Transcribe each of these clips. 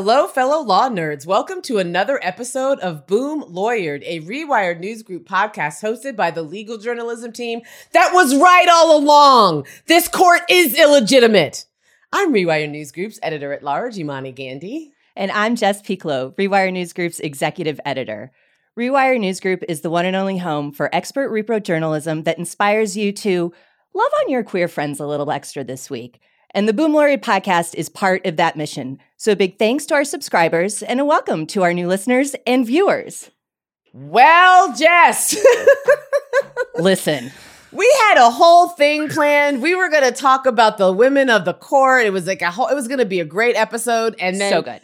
Hello, fellow law nerds. Welcome to another episode of Boom Lawyered, a Rewire News Group podcast hosted by the legal journalism team that was right all along. This court is illegitimate. I'm Rewire News Group's editor at large, Imani Gandy. And I'm Jess Pieklo, Rewire News Group's executive editor. Rewire News Group is the one and only home for expert repro journalism that inspires you to love on your queer friends a little extra this week. And the Boom Lawyered podcast is part of that mission. So, big thanks to our subscribers and a welcome to our new listeners and viewers. Well, Jess. Listen. We had a whole thing planned. We were going to talk about the women of the court. It was like a whole, it was going to be a great episode. And then so good.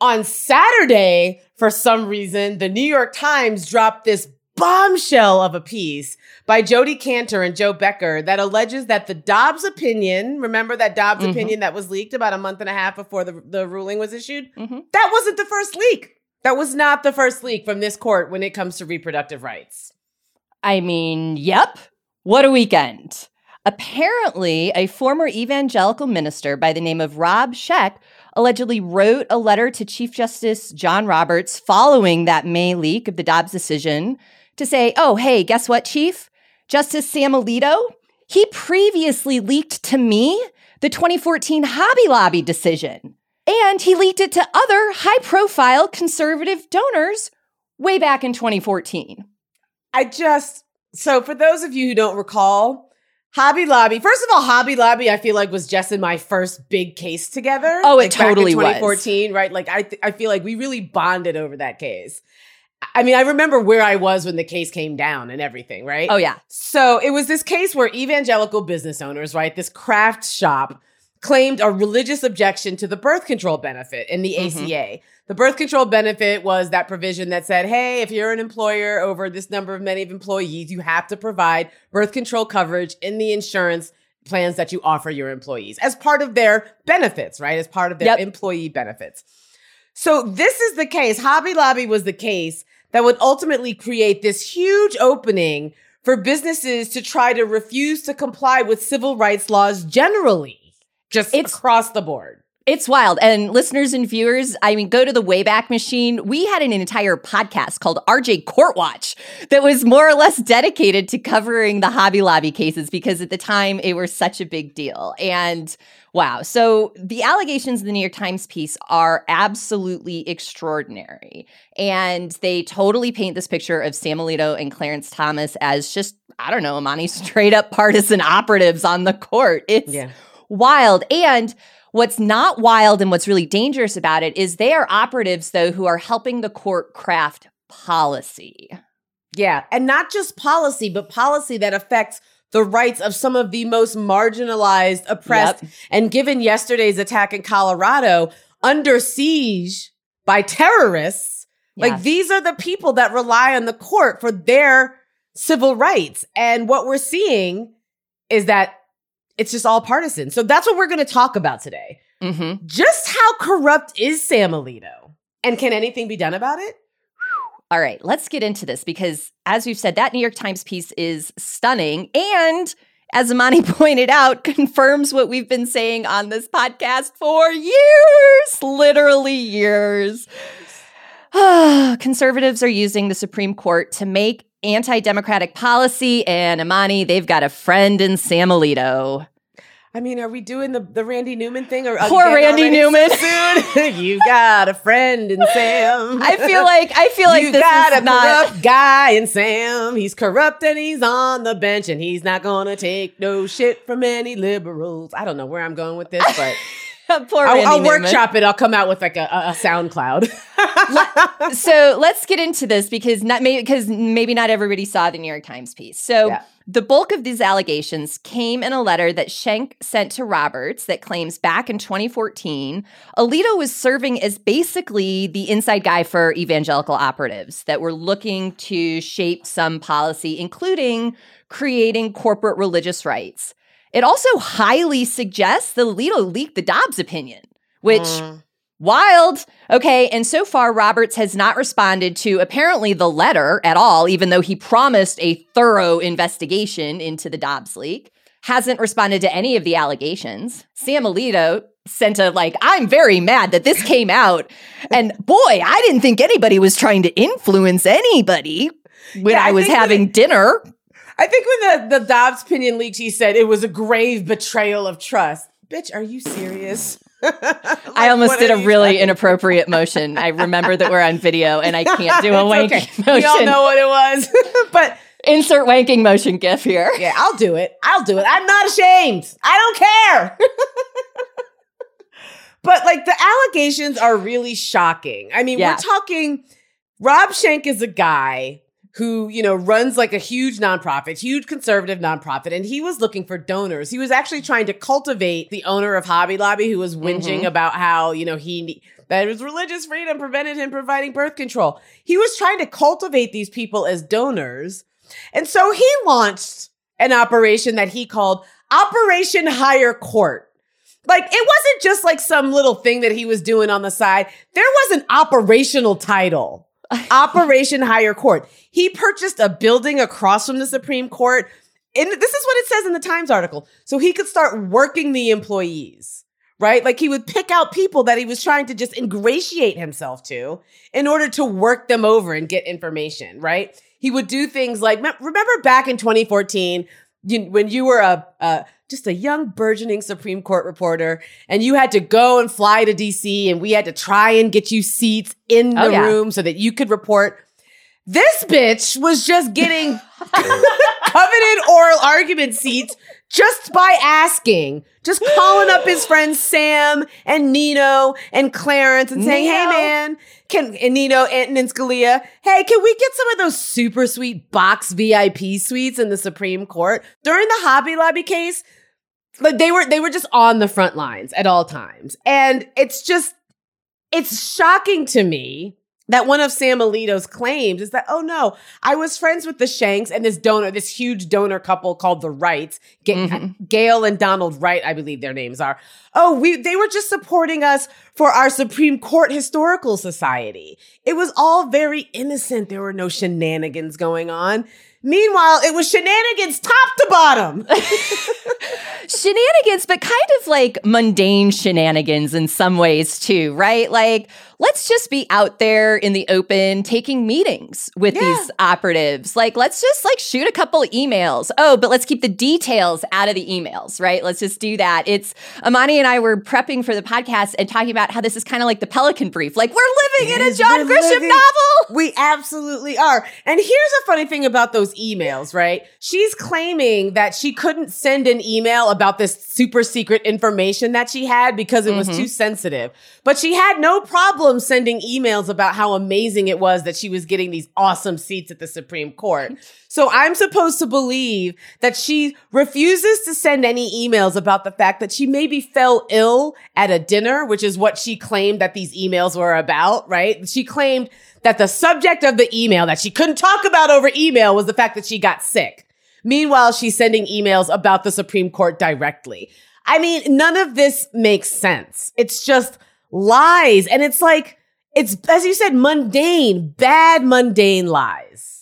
On Saturday, for some reason, the New York Times dropped this bombshell of a piece by Jodi Kantor and Jo Becker that alleges that the Dobbs opinion, remember that Dobbs mm-hmm. opinion that was leaked about a month and a half before the, the ruling was issued? Mm-hmm. That wasn't the first leak. That was not the first leak from this court when it comes to reproductive rights. I mean, yep. What a weekend. Apparently, a former evangelical minister by the name of Rob Schenck allegedly wrote a letter to Chief Justice John Roberts following that May leak of the Dobbs decision to say, oh, hey, guess what, Chief? Justice Sam Alito, he previously leaked to me the 2014 Hobby Lobby decision. And he leaked it to other high profile conservative donors way back in 2014. I just, so for those of you who don't recall, Hobby Lobby. First of all, Hobby Lobby, I feel like was just in my first big case together. Oh, it like totally 2014, was. right? Like I, th- I feel like we really bonded over that case. I mean, I remember where I was when the case came down and everything, right? Oh yeah. So it was this case where evangelical business owners, right, this craft shop claimed a religious objection to the birth control benefit in the mm-hmm. ACA. The birth control benefit was that provision that said, hey, if you're an employer over this number of many of employees, you have to provide birth control coverage in the insurance plans that you offer your employees as part of their benefits, right? As part of their yep. employee benefits. So this is the case. Hobby Lobby was the case that would ultimately create this huge opening for businesses to try to refuse to comply with civil rights laws generally, just it's, across the board. It's wild. And listeners and viewers, I mean, go to the Wayback Machine. We had an entire podcast called RJ Court Watch that was more or less dedicated to covering the Hobby Lobby cases because at the time it was such a big deal. And wow. So the allegations in the New York Times piece are absolutely extraordinary. And they totally paint this picture of Sam Alito and Clarence Thomas as just, I don't know, Imani, straight up partisan operatives on the court. It's yeah. wild. And What's not wild and what's really dangerous about it is they are operatives, though, who are helping the court craft policy. Yeah. And not just policy, but policy that affects the rights of some of the most marginalized, oppressed, yep. and given yesterday's attack in Colorado, under siege by terrorists. Yes. Like these are the people that rely on the court for their civil rights. And what we're seeing is that it's just all partisan. So that's what we're going to talk about today. Mm-hmm. Just how corrupt is Sam Alito? And can anything be done about it? All right, let's get into this because, as we've said, that New York Times piece is stunning. And as Imani pointed out, confirms what we've been saying on this podcast for years, literally years. Conservatives are using the Supreme Court to make anti democratic policy, and Imani, they've got a friend in Sam Alito. I mean, are we doing the, the Randy Newman thing or poor Randy Newman? soon? you got a friend in Sam. I feel like I feel like you this got is a not... corrupt guy in Sam. He's corrupt and he's on the bench and he's not gonna take no shit from any liberals. I don't know where I'm going with this, but. Poor I'll, I'll workshop it. I'll come out with like a, a SoundCloud. Let, so let's get into this because not maybe because maybe not everybody saw the New York Times piece. So yeah. the bulk of these allegations came in a letter that Schenck sent to Roberts that claims back in 2014, Alito was serving as basically the inside guy for evangelical operatives that were looking to shape some policy, including creating corporate religious rights. It also highly suggests the Alito leaked the Dobbs opinion, which mm. wild. Okay, and so far Roberts has not responded to apparently the letter at all, even though he promised a thorough investigation into the Dobbs leak. Hasn't responded to any of the allegations. Sam Alito sent a like, I'm very mad that this came out. And boy, I didn't think anybody was trying to influence anybody when Yeah, I I was having that- dinner. I think when the, the Dobbs opinion leaked, he said it was a grave betrayal of trust. Bitch, are you serious? I almost did a really inappropriate motion. I remember that we're on video and I can't do a wanking motion. We all know what it was. but Insert wanking motion gif here. yeah, I'll do it. I'll do it. I'm not ashamed. I don't care. but like the allegations are really shocking. I mean, Yeah. we're talking Rob Shank is a guy who, you know, runs like a huge nonprofit, huge conservative nonprofit, and he was looking for donors. He was actually trying to cultivate the owner of Hobby Lobby who was whinging Mhm. about how, you know, he that his religious freedom prevented him providing birth control. He was trying to cultivate these people as donors. And so he launched an operation that he called Operation Higher Court. Like it wasn't just like some little thing that he was doing on the side. There was an operational title. Operation Higher Court. He purchased a building across from the Supreme Court. And this is what it says in the Times article. So he could start working the employees, right? Like he would pick out people that he was trying to just ingratiate himself to in order to work them over and get information, right? He would do things like remember back in 2014 you, when you were a, a just a young burgeoning Supreme Court reporter and you had to go and fly to DC and we had to try and get you seats in oh, the Oh, yeah. room so that you could report. This bitch was just getting coveted oral argument seats just by asking, just calling up his friends Sam and Nino and Clarence and saying, "Hey, man, can and Nino, Antonin Scalia, hey, can we get some of those super sweet box VIP suites in the Supreme Court during the Hobby Lobby case?" Like they were, they were just on the front lines at all times, and it's just, it's shocking to me that one of Sam Alito's claims is that, oh no, I was friends with the Shanks and this donor, this huge donor couple called the Wrights, Ga- Mhm. Gail and Donald Wright, I believe their names are. Oh, we they were just supporting us for our Supreme Court Historical Society. It was all very innocent. There were no shenanigans going on. Meanwhile, it was shenanigans top to bottom. shenanigans, but kind of like mundane shenanigans in some ways too, right? Like, let's just be out there in the open taking meetings with Yeah. these operatives. Like, let's just like shoot a couple emails. Oh, but let's keep the details out of the emails, right? Let's just do that. It's Imani and I were prepping for the podcast and talking about how this is kind of like the Pelican Brief. Like, we're living in a John Grisham living- novel. We absolutely are. And here's a funny thing about those emails, right? She's claiming that she couldn't send an email about this super secret information that she had because it was Mhm. too sensitive. But she had no problem sending emails about how amazing it was that she was getting these awesome seats at the Supreme Court. So I'm supposed to believe that she refuses to send any emails about the fact that she maybe fell ill at a dinner, which is what she claimed that these emails were about, right? She claimed that the subject of the email that she couldn't talk about over email was the fact that she got sick. Meanwhile, she's sending emails about the Supreme Court directly. I mean, none of this makes sense. It's just lies. And it's like, it's, as you said, mundane, bad, mundane lies.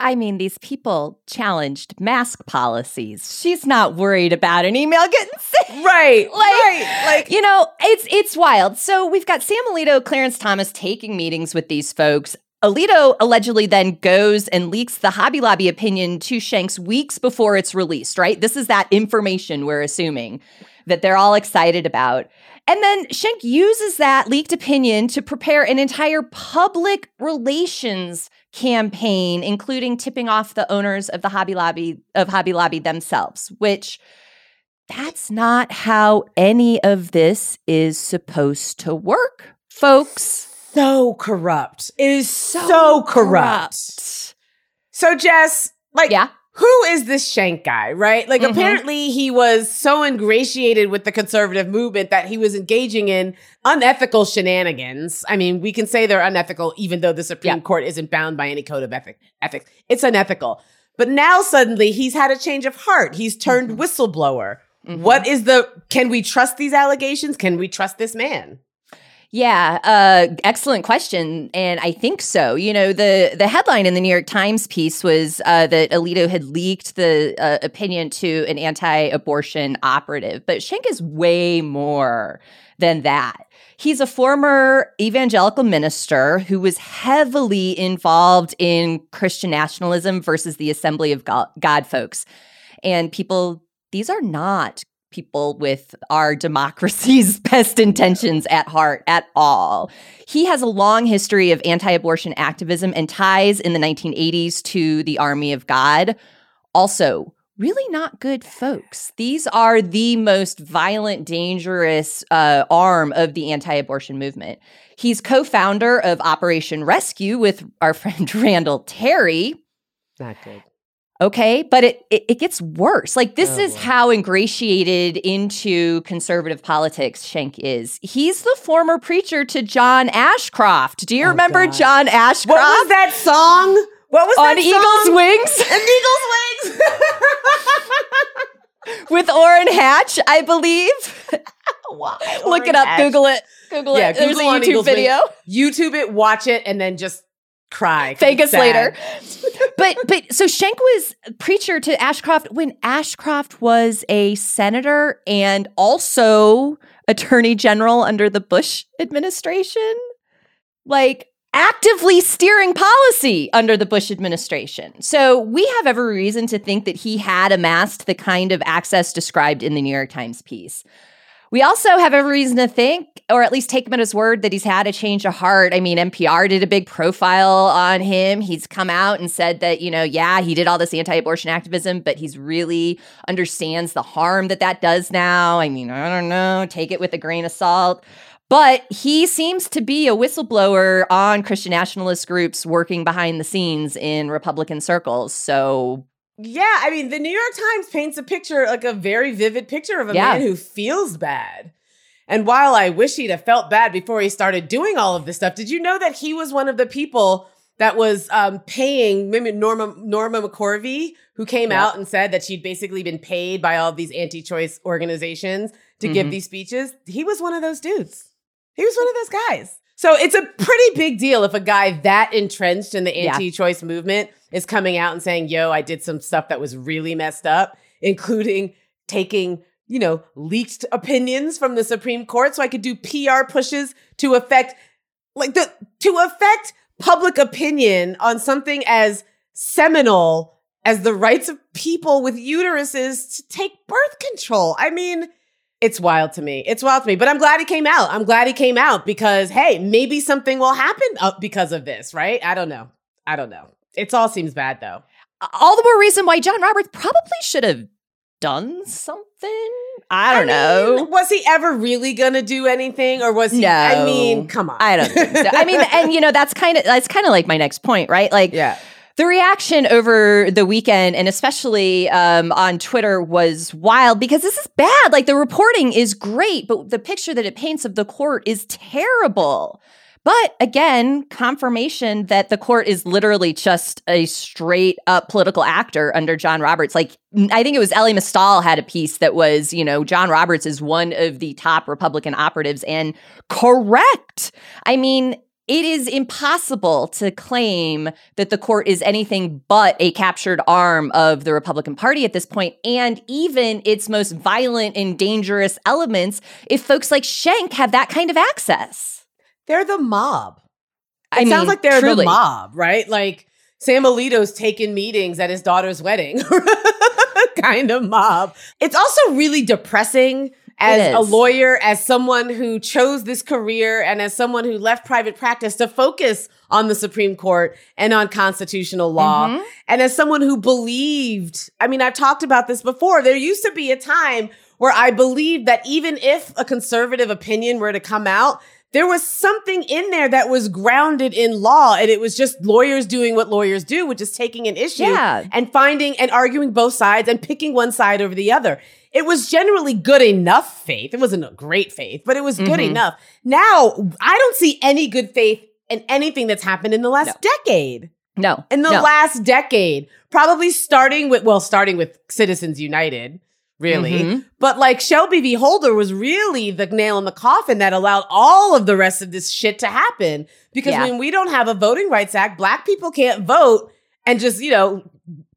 I mean, these people challenged mask policies. She's not worried about an email getting sent. Right. Like- right. Like, You know, it's it's wild. So we've got Sam Alito, Clarence Thomas taking meetings with these folks. Alito allegedly then goes and leaks the Hobby Lobby opinion to Shanks weeks before it's released, right? This is that information we're assuming that they're all excited about. And then Shank uses that leaked opinion to prepare an entire public relations campaign, including tipping off the owners of the Hobby Lobby of Hobby Lobby themselves, which that's not how any of this is supposed to work, folks. so corrupt. It is so, corrupt. So, Jess, like, Yeah. Who is this Shank guy, right? Like, Mhm. apparently he was so ingratiated with the conservative movement that he was engaging in unethical shenanigans. I mean, we can say they're unethical, even though the Supreme Yeah. Court isn't bound by any code of ethic- ethics. It's unethical. But now suddenly he's had a change of heart. He's turned Mhm. whistleblower. Mhm. What is the, can we trust these allegations? Can we trust this man? Yeah, uh, excellent question, and I think so. You know, the the headline in the New York Times piece was uh, that Alito had leaked the uh, opinion to an anti-abortion operative, but Schenck is way more than that. He's a former evangelical minister who was heavily involved in Christian nationalism versus the Assembly of God, God folks, and people. These are not people with our democracy's best intentions at heart at all. He has a long history of anti abortion activism and ties in the 1980s to the Army of God. Also, really not good folks. These are the most violent, dangerous uh, arm of the anti abortion movement. He's co founder of Operation Rescue with our friend Randall Terry. Not good. Okay, but it, it, it gets worse. Like this oh, is boy. how ingratiated into conservative politics Schenck is. He's the former preacher to John Ashcroft. Do you oh, remember God. John Ashcroft? What was that song? What was on that Eagle's? Wings? And Eagle's Wings. With Orrin Hatch, I believe. Look Orrin it up. Hatch. Google it. Google yeah, it. There's Google a YouTube video. Wings. YouTube it, watch it, and then just cry. Us later. but but so Schenck was preacher to Ashcroft when Ashcroft was a senator and also attorney general under the Bush administration. Like actively steering policy under the Bush administration. So we have every reason to think that he had amassed the kind of access described in the New York Times piece. We also have every reason to think, or at least take him at his word, that he's had a change of heart. I mean, NPR did a big profile on him. He's come out and said that, you know, yeah, he did all this anti abortion activism, but he's really understands the harm that that does now. I mean, I don't know, take it with a grain of salt. But he seems to be a whistleblower on Christian nationalist groups working behind the scenes in Republican circles. So yeah, I mean, the New York Times paints a picture, like a very vivid picture of a yeah. man who feels bad. And while I wish he'd have felt bad before he started doing all of this stuff, did you know that he was one of the people that was um, paying Norma Norma McCorvey, who came out and said that she'd basically been paid by all these anti-choice organizations to mm-hmm. give these speeches? He was one of those dudes. He was one of those guys. So it's a pretty big deal if a guy that entrenched in the anti-choice yeah. movement is coming out and saying, yo, I did some stuff that was really messed up, including taking, you know, leaked opinions from the Supreme Court so I could do PR pushes to affect like the to affect public opinion on something as seminal as the rights of people with uteruses to take birth control. I mean, it's wild to me. It's wild to me, but I'm glad he came out. I'm glad he came out because hey, maybe something will happen because of this, right? I don't know. I don't know. It all seems bad though. All the more reason why John Roberts probably should have done something. I don't I know. Mean, was he ever really gonna do anything, or was he? No, I mean, come on. I don't think so. I mean, and you know, that's kind of that's kind of like my next point, right? Like, yeah. The reaction over the weekend and especially um, on Twitter was wild because this is bad. Like the reporting is great, but the picture that it paints of the court is terrible. But again, confirmation that the court is literally just a straight up political actor under John Roberts. Like, I think it was Elie Mystal had a piece that was, you know, John Roberts is one of the top Republican operatives and correct. I mean, it is impossible to claim that the court is anything but a captured arm of the Republican Party at this point, and even its most violent and dangerous elements, if folks like Schenck have that kind of access. They're the mob. It I sounds mean, like they're truly. the mob, right? Like Sam Alito's taking meetings at his daughter's wedding. kind of mob. It's also really depressing as a lawyer, as someone who chose this career, and as someone who left private practice to focus on the Supreme Court and on constitutional law, mm-hmm. and as someone who believed, I mean, I've talked about this before, there used to be a time where I believed that even if a conservative opinion were to come out, there was something in there that was grounded in law and it was just lawyers doing what lawyers do which is taking an issue yeah. and finding and arguing both sides and picking one side over the other it was generally good enough faith it wasn't a great faith but it was good mm-hmm. enough now i don't see any good faith in anything that's happened in the last no. decade no in the no. last decade probably starting with well starting with citizens united really. Mhm. But like Shelby v. Holder was really the nail in the coffin that allowed all of the rest of this shit to happen. Because Yeah. when we don't have a voting rights act, black people can't vote and just, you know,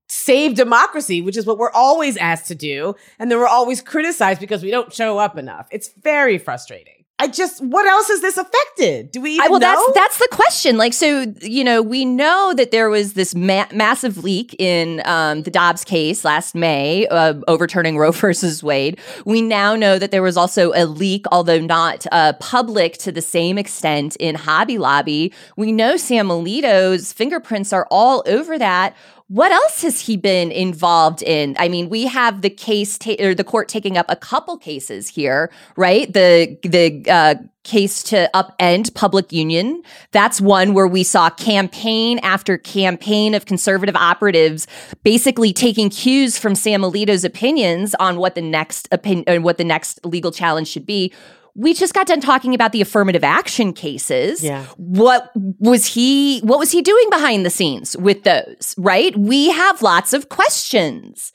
save democracy, which is what we're always asked to do. And then we're always criticized because we don't show up enough. It's very frustrating. I just, what else has this affected? Do we even I, well, know? that's that's the question. Like, so you know, we know that there was this ma- massive leak in um, the Dobbs case last May, uh, overturning Roe versus Wade. We now know that there was also a leak, although not uh, public to the same extent, in Hobby Lobby. We know Sam Alito's fingerprints are all over that. What else has he been involved in? I mean, we have the case ta- or the court taking up a couple cases here, right? The the uh, case to upend public union. That's one where we saw campaign after campaign of conservative operatives basically taking cues from Sam Alito's opinions on what the next opinion, what the next legal challenge should be. We just got done talking about the affirmative action cases. Yeah. what was he what was he doing behind the scenes with those right? We have lots of questions.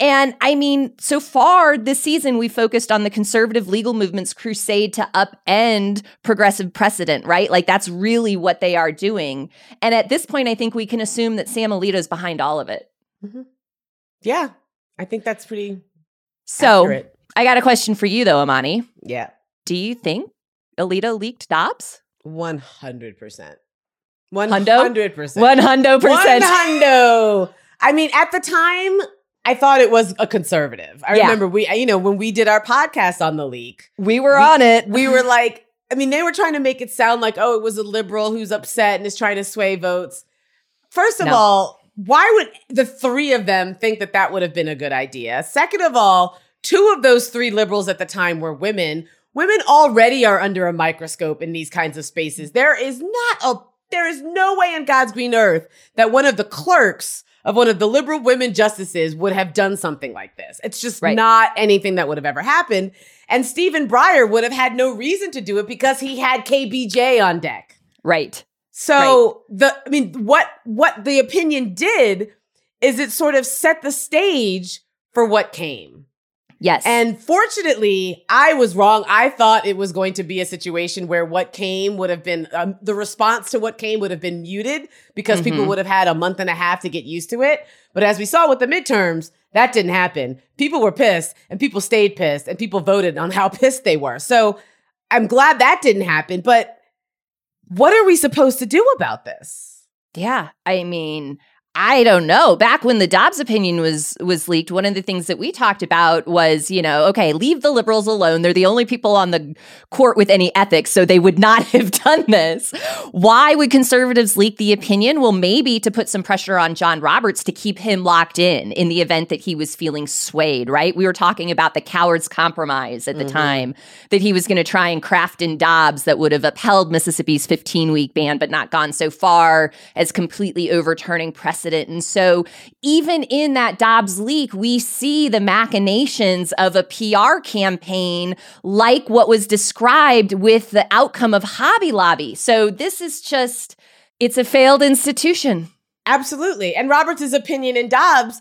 And i mean so far this season we focused on the conservative legal movement's crusade to upend progressive precedent right? Like that's really what they are doing. And at this point i think we can assume that sam alito's behind all of it. Mm-hmm. Yeah, I think that's pretty so accurate. i got a question for you though imani. Yeah. Do you think alito leaked dobbs One hundred percent. One Hundo? percent. one hundred One percent hundo. I mean, at the time, I thought it was a conservative. I Yeah. remember we, you know, when we did our podcast on the leak, we were We- on it we were like, I mean, they were trying to make it sound like, oh, it was a liberal who's upset and is trying to sway votes. First of No. all, why would the three of them think that that would have been a good idea? Second of all, two of those three liberals at the time were women. Women already are under a microscope in these kinds of spaces. There is not a there is no way in God's green earth that one of the clerks of one of the liberal women justices would have done something like this. It's just Right. not anything that would have ever happened. And Stephen Breyer would have had no reason to do it because he had KBJ on deck. right So the I mean what what the opinion did is it sort of set the stage for what came. Yes And fortunately, I was wrong. I thought it was going to be a situation where what came would have been um, the response to what came would have been muted because people Mhm. would have had a month and a half to get used to it. But as we saw with the midterms, that didn't happen. People were pissed and people stayed pissed and people voted on how pissed they were. So I'm glad that didn't happen. But what are we supposed to do about this? Yeah, I mean, I don't know. Back when the Dobbs opinion was was leaked, one of the things that we talked about was, you know, okay, leave the liberals alone. They're the only people on the court with any ethics, so they would not have done this. Why would conservatives leak the opinion? Well, maybe to put some pressure on John Roberts to keep him locked in in the event that he was feeling swayed, right? We were talking about the coward's compromise at the Mhm. time that he was going to try and craft in Dobbs that would have upheld Mississippi's 15 week ban, but not gone so far as completely overturning precedent. And so, even in that Dobbs leak, we see the machinations of a PR campaign like what was described with the outcome of Hobby Lobby. So, this is just, it's a failed institution. Absolutely. And Roberts' opinion in Dobbs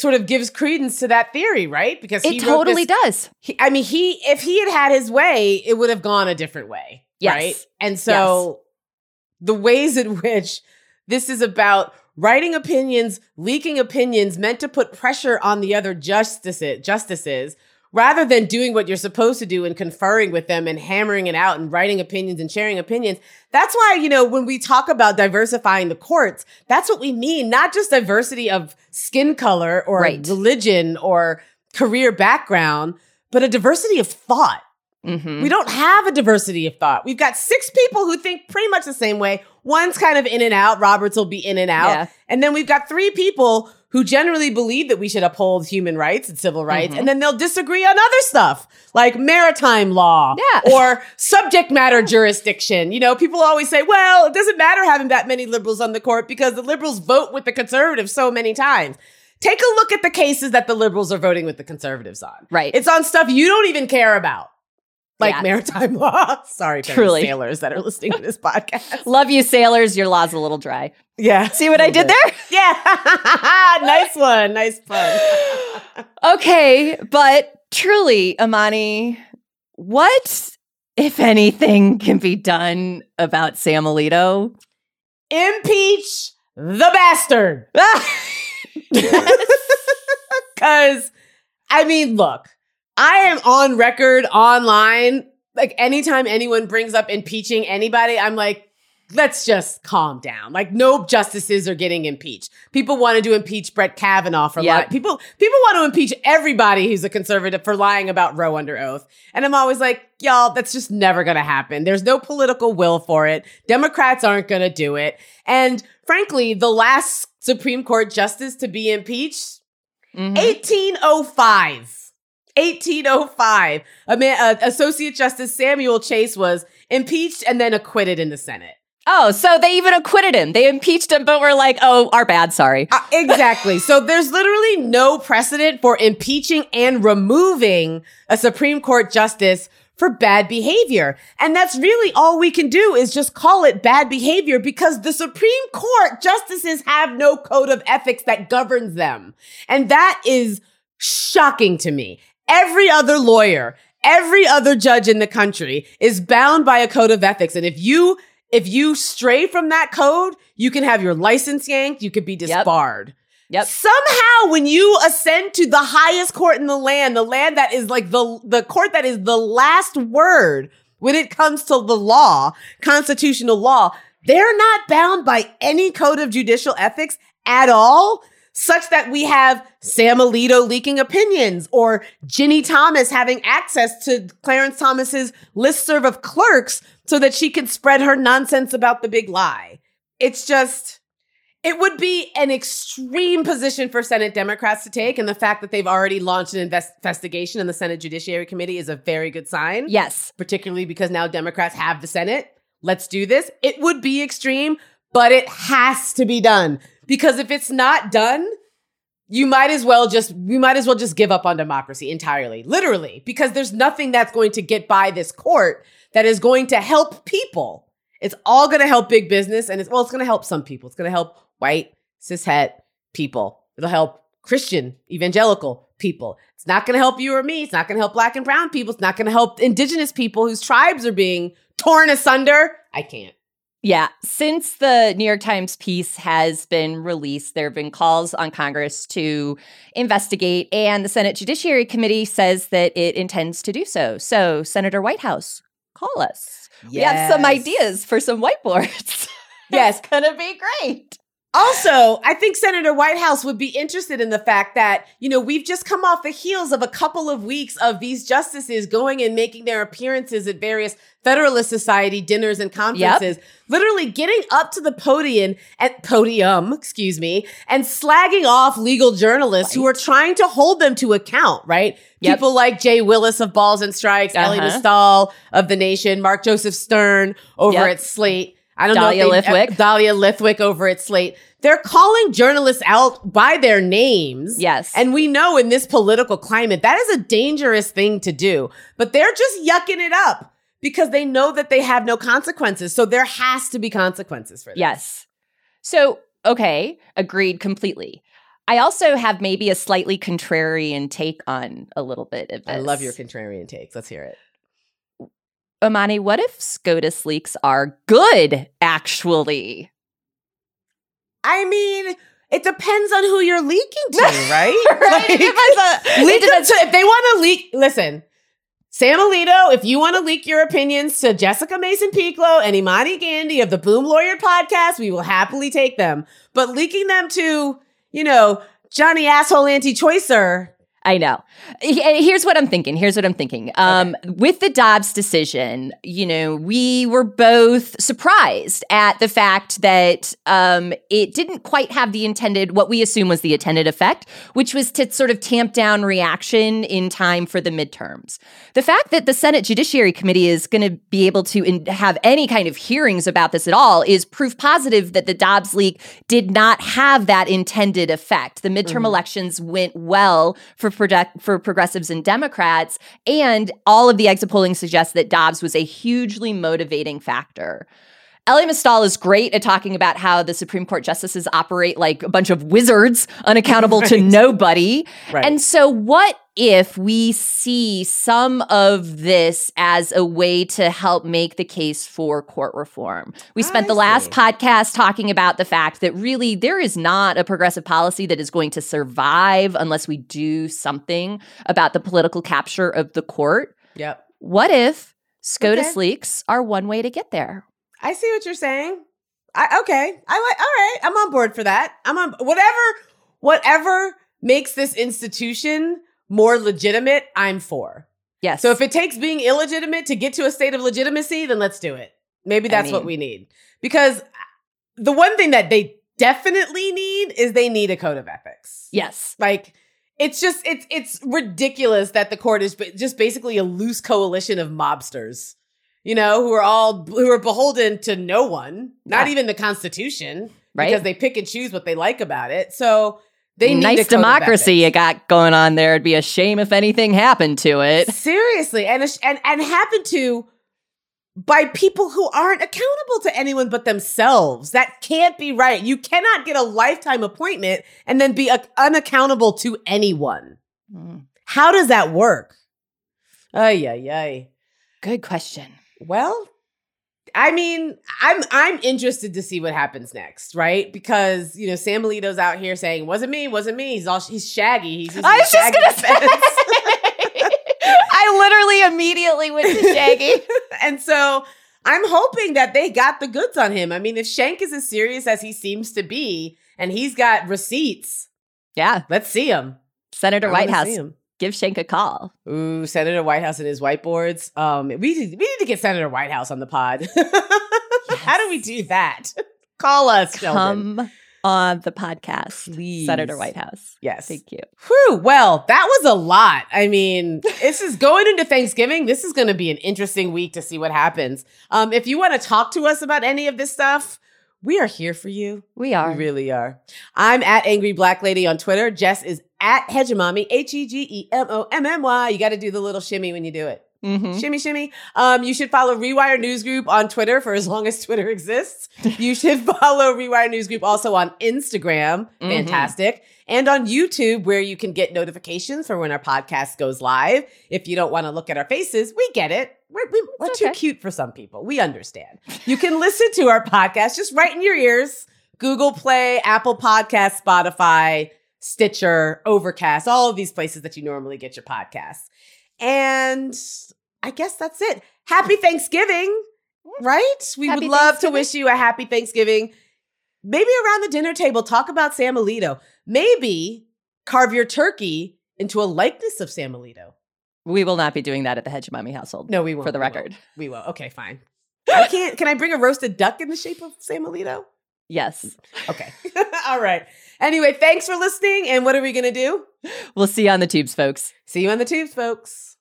sort of gives credence to that theory, right? Because he It totally this- does. He, I mean, he if he had had his way, it would have gone a different way, Yes. right? And so the ways in which this is about writing opinions, leaking opinions meant to put pressure on the other justices, justices rather than doing what you're supposed to do and conferring with them and hammering it out and writing opinions and sharing opinions. That's why, you know, when we talk about diversifying the courts, that's what we mean, not just diversity of skin color or Right. religion or career background, but a diversity of thought. Mhm. We don't have a diversity of thought. We've got six people who think pretty much the same way. One's kind of in and out. Roberts will be in and out. Yeah. And then we've got three people who generally believe that we should uphold human rights and civil rights. Mhm. And then they'll disagree on other stuff like maritime law Yeah. or subject matter jurisdiction. You know, people always say, well, it doesn't matter having that many liberals on the court because the liberals vote with the conservatives so many times. Take a look at the cases that the liberals are voting with the conservatives on. Right. It's on stuff you don't even care about, like Yeah. maritime law. Sorry, Truly. sailors that are listening to this podcast. Love you, sailors. Your law's a little dry. Yeah. See what I did there? Yeah. nice one. Nice pun. okay, but truly, Imani, what, if anything, can be done about Sam Alito? Impeach the bastard. Because, I mean, look, I am on record online. Like, anytime anyone brings up impeaching anybody, I'm like, let's just calm down. Like, no justices are getting impeached. People wanted to impeach Brett Kavanaugh for Yep. lying. People, people want to impeach everybody who's a conservative for lying about Roe under oath. And I'm always like, y'all, that's just never going to happen. There's no political will for it. Democrats aren't going to do it. And frankly, the last Supreme Court justice to be impeached, Mhm. 1805. 1805. A man, uh, Associate Justice Samuel Chase was impeached and then acquitted in the Senate. Oh, so they even acquitted him. They impeached him, but were like, oh, our bad, sorry. Uh, exactly. so there's literally no precedent for impeaching and removing a Supreme Court justice for bad behavior. And that's really all we can do is just call it bad behavior because the Supreme Court justices have no code of ethics that governs them. And that is shocking to me. Every other lawyer, every other judge in the country is bound by a code of ethics. And if you if you stray from that code, you can have your license yanked, you could be disbarred. Yep. Somehow, when you ascend to the highest court in the land, the land that is like the the court that is the last word when it comes to the law, constitutional law, they're not bound by any code of judicial ethics at all. Such that we have Sam Alito leaking opinions or Ginny Thomas having access to Clarence Thomas's listserv of clerks so that she could spread her nonsense about the big lie. It's just, it would be an extreme position for Senate Democrats to take. And the fact that they've already launched an invest- investigation in the Senate Judiciary Committee is a very good sign, Yes. particularly because now Democrats have the Senate. Let's do this. It would be extreme, but it has to be done because if it's not done, you might as well just you might as well just give up on democracy entirely literally because there's nothing that's going to get by this court that is going to help people. It's all going to help big business and it's well it's going to help some people. It's going to help white cishet people. It'll help christian evangelical people. It's not going to help you or me. It's not going to help black and brown people. It's not going to help indigenous people whose tribes are being torn asunder. I can't Yeah. Since the New York Times piece has been released, there have been calls on Congress to investigate, and the Senate Judiciary Committee says that it intends to do so. So, Senator Whitehouse, call us. We have some ideas for some whiteboards. Yes. it's gonna be great. Also, I think Senator Whitehouse would be interested in the fact that, you know, we've just come off the heels of a couple of weeks of these justices going and making their appearances at various Federalist Society dinners and conferences, literally getting up to the podium at podium, excuse me, and slagging off legal journalists who are trying to hold them to account, right? Yep. People like Jay Willis of Balls and Strikes, Elie Uh-huh. Mystal of The Nation, Mark Joseph Stern over Yep. at Slate. I don't Dahlia know. they- Lithwick. Uh, Dahlia Lithwick over at Slate. They're calling journalists out by their names. Yes. And we know in this political climate, that is a dangerous thing to do. But they're just yucking it up because they know that they have no consequences. So there has to be consequences for this. Yes. So, okay, agreed completely. I also have maybe a slightly contrarian take on a little bit of this. I love your contrarian takes. Let's hear it. Imani, what if SCOTUS leaks are good, actually? I mean, it depends on who you're leaking to, right? Right? It depends on- leak depends- to, if they want to leak, listen, Sam Alito, if you want to leak your opinions to Jessica Mason Pieklo and Imani Gandy of the Boom Lawyer podcast, we will happily take them. But leaking them to, you know, Johnny Asshole Anti Choicer, I know. Here's what I'm thinking. Here's what I'm thinking. Um, With the Dobbs decision, you know, we were both surprised at the fact that um, it didn't quite have the intended, what we assume was the intended effect, which was to sort of tamp down reaction in time for the midterms. The fact that the Senate Judiciary Committee is going to be able to in- have any kind of hearings about this at all is proof positive that the Dobbs leak did not have that intended effect. The midterm elections went well for project- for progressives and Democrats, and all of the exit polling suggests that Dobbs was a hugely motivating factor. Elie Mystal is great at talking about how the Supreme Court justices operate like a bunch of wizards, unaccountable right. to nobody. Right. And so, what if we see some of this as a way to help make the case for court reform? We ah, spent I the last see. podcast talking about the fact that really there is not a progressive policy that is going to survive unless we do something about the political capture of the court. Yep. What if SCOTUS okay. leaks are one way to get there? I see what you're saying. I okay. I like all right. I'm on board for that. I'm on whatever whatever makes this institution more legitimate, I'm for. Yes. So if it takes being illegitimate to get to a state of legitimacy, then let's do it. Maybe that's I mean, what we need. Because the one thing that they definitely need is they need a code of ethics. Yes. Like it's just it's it's ridiculous that the court is just basically a loose coalition of mobsters you know, who are all who are beholden to no one, not yeah. even the Constitution, right? Because they pick and choose what they like about it. So they nice democracy you got going on there. It'd be a shame if anything happened to it. Seriously, and and and happened to by people who aren't accountable to anyone but themselves. That can't be right. You cannot get a lifetime appointment and then be unaccountable to anyone. Mm. How does that work? Ay, ay, ay. Good question. Well, I mean, I'm I'm interested to see what happens next, right? Because you know Sam Alito's out here saying, "Wasn't me, wasn't me." He's all he's shaggy. He's I was just gonna say. I literally immediately went to Shaggy, and so I'm hoping that they got the goods on him. I mean, if Shank is as serious as he seems to be, and he's got receipts, yeah, let's see him. Senator Whitehouse give Shank a call. Ooh, Senator Whitehouse and his whiteboards. Um, we need, we need to get Senator Whitehouse on the pod. yes. How do we do that? Call us, Come Sheldon. on the podcast, please, Senator Whitehouse. Yes, thank you. Whew, well, that was a lot. I mean, this is going into Thanksgiving. This is going to be an interesting week to see what happens. Um, if you want to talk to us about any of this stuff, we are here for you. We are. We really are. I'm at Angry Black Lady on Twitter. Jess is at Hegemommy, H E G E M O M M Y. You got to do the little shimmy when you do it. Mm-hmm. Shimmy, shimmy. Um, you should follow Rewire News Group on Twitter for as long as Twitter exists. you should follow Rewire News Group also on Instagram. Mm-hmm. Fantastic. And on YouTube, where you can get notifications for when our podcast goes live. If you don't want to look at our faces, we get it. We're, we, are okay. too cute for some people. We understand. You can listen to our podcast just right in your ears Google Play, Apple Podcast, Spotify, Stitcher, Overcast, all of these places that you normally get your podcasts. And I guess that's it. Happy Thanksgiving, right? We happy would love to wish you a happy Thanksgiving. Maybe around the dinner table, talk about Sam Alito. Maybe carve your turkey into a likeness of Sam Alito. We will not be doing that at the Hegemommy household. No, we won't. For the we record. Won't. We will. Okay, fine. I can't. Can I bring a roasted duck in the shape of Sam Alito? Yes. Okay. All right. Anyway, thanks for listening. And what are we going to do? We'll see you on the tubes, folks. See you on the tubes, folks.